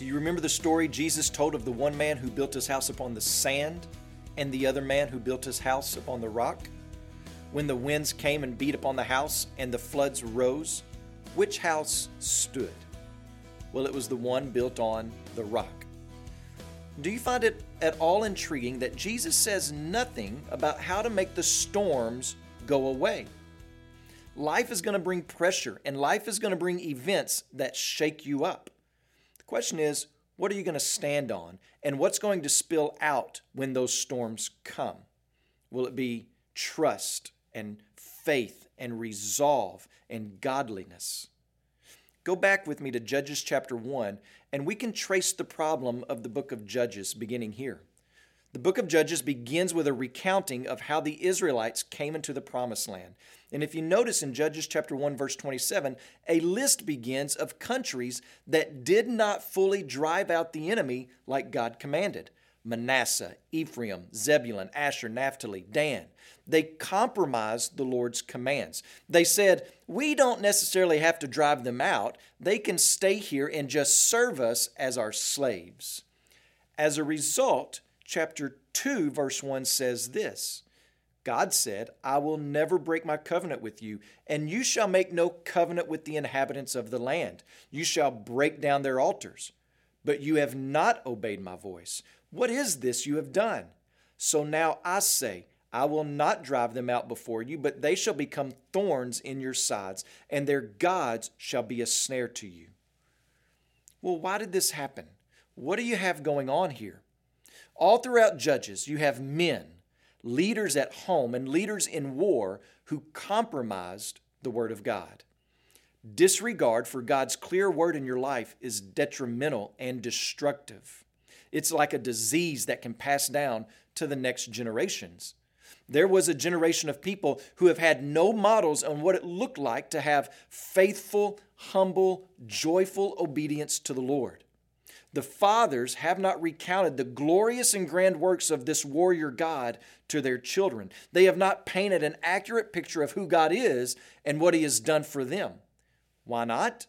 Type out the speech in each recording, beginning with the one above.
Do you remember the story Jesus told of the one man who built his house upon the sand and the other man who built his house upon the rock? When the winds came and beat upon the house and the floods rose, which house stood? Well, it was the one built on the rock. Do you find it at all intriguing that Jesus says nothing about how to make the storms go away? Life is going to bring pressure and life is going to bring events that shake you up. Question is, what are you going to stand on? And what's going to spill out when those storms come? Will it be trust and faith and resolve and godliness? Go back with me to Judges chapter 1, and we can trace the problem of the book of Judges beginning here. The book of Judges begins with a recounting of how the Israelites came into the promised land. And if you notice in Judges chapter 1 verse 27, a list begins of countries that did not fully drive out the enemy like God commanded. Manasseh, Ephraim, Zebulun, Asher, Naphtali, Dan. They compromised the Lord's commands. They said, We don't necessarily have to drive them out. They can stay here and just serve us as our slaves. As a result, chapter 2, verse 1 says this God said, I will never break my covenant with you, and you shall make no covenant with the inhabitants of the land. You shall break down their altars. But you have not obeyed my voice. What is this you have done? So now I say, I will not drive them out before you, but they shall become thorns in your sides, and their gods shall be a snare to you. Well, why did this happen? What do you have going on here? All throughout Judges, you have men, leaders at home, and leaders in war who compromised the Word of God. Disregard for God's clear word in your life is detrimental and destructive. It's like a disease that can pass down to the next generations. There was a generation of people who have had no models on what it looked like to have faithful, humble, joyful obedience to the Lord. The fathers have not recounted the glorious and grand works of this warrior God to their children. They have not painted an accurate picture of who God is and what He has done for them. Why not?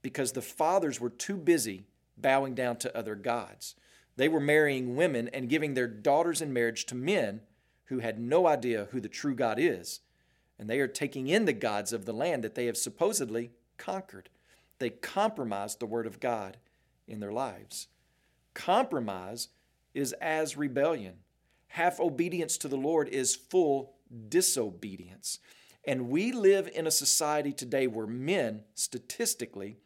Because the fathers were too busy bowing down to other gods. They were marrying women and giving their daughters in marriage to men who had no idea who the true God is. And they are taking in the gods of the land that they have supposedly conquered. They compromised the word of God in their lives. Compromise is as rebellion. Half obedience to the Lord is full disobedience. And we live in a society today where men, statistically,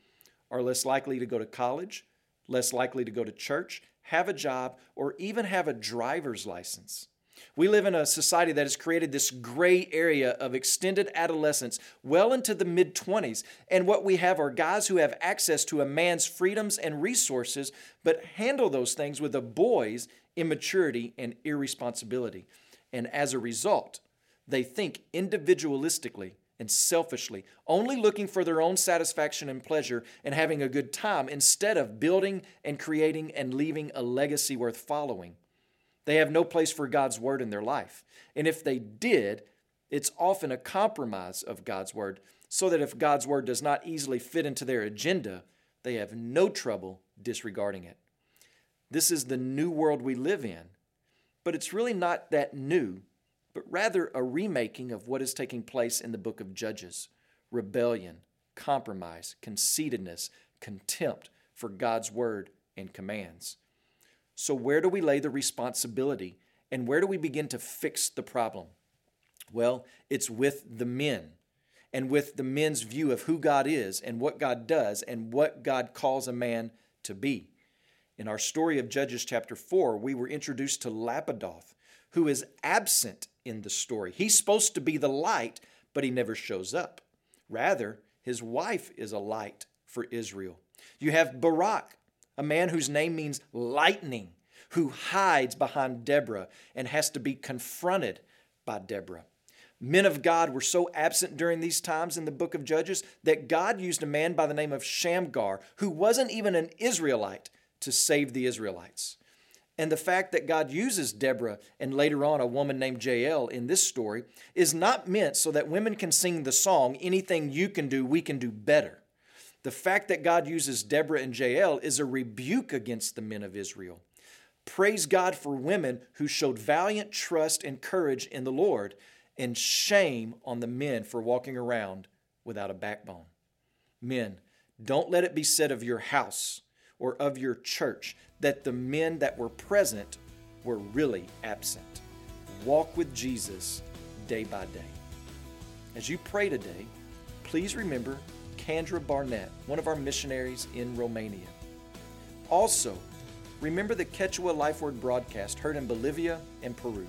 are less likely to go to college, less likely to go to church, have a job, or even have a driver's license. We live in a society that has created this gray area of extended adolescence well into the mid 20s. And what we have are guys who have access to a man's freedoms and resources, but handle those things with a boy's immaturity and irresponsibility. And as a result, they think individualistically and selfishly, only looking for their own satisfaction and pleasure and having a good time instead of building and creating and leaving a legacy worth following. They have no place for God's word in their life. And if they did, it's often a compromise of God's word, so that if God's word does not easily fit into their agenda, they have no trouble disregarding it. This is the new world we live in, but it's really not that new, but rather a remaking of what is taking place in the book of Judges rebellion, compromise, conceitedness, contempt for God's word and commands. So, where do we lay the responsibility and where do we begin to fix the problem? Well, it's with the men and with the men's view of who God is and what God does and what God calls a man to be. In our story of Judges chapter 4, we were introduced to Lapidoth, who is absent in the story. He's supposed to be the light, but he never shows up. Rather, his wife is a light for Israel. You have Barak, a man whose name means lightning, who hides behind Deborah and has to be confronted by Deborah. Men of God were so absent during these times in the book of Judges that God used a man by the name of Shamgar, who wasn't even an Israelite, to save the Israelites. And the fact that God uses Deborah and later on a woman named Jael in this story is not meant so that women can sing the song, Anything You Can Do, We Can Do Better. The fact that God uses Deborah and Jael is a rebuke against the men of Israel. Praise God for women who showed valiant trust and courage in the Lord, and shame on the men for walking around without a backbone. Men, don't let it be said of your house or of your church that the men that were present were really absent. Walk with Jesus day by day. As you pray today, please remember Kendra Barnett, one of our missionaries in Romania. Also, remember the Quechua Life Word broadcast heard in Bolivia and Peru.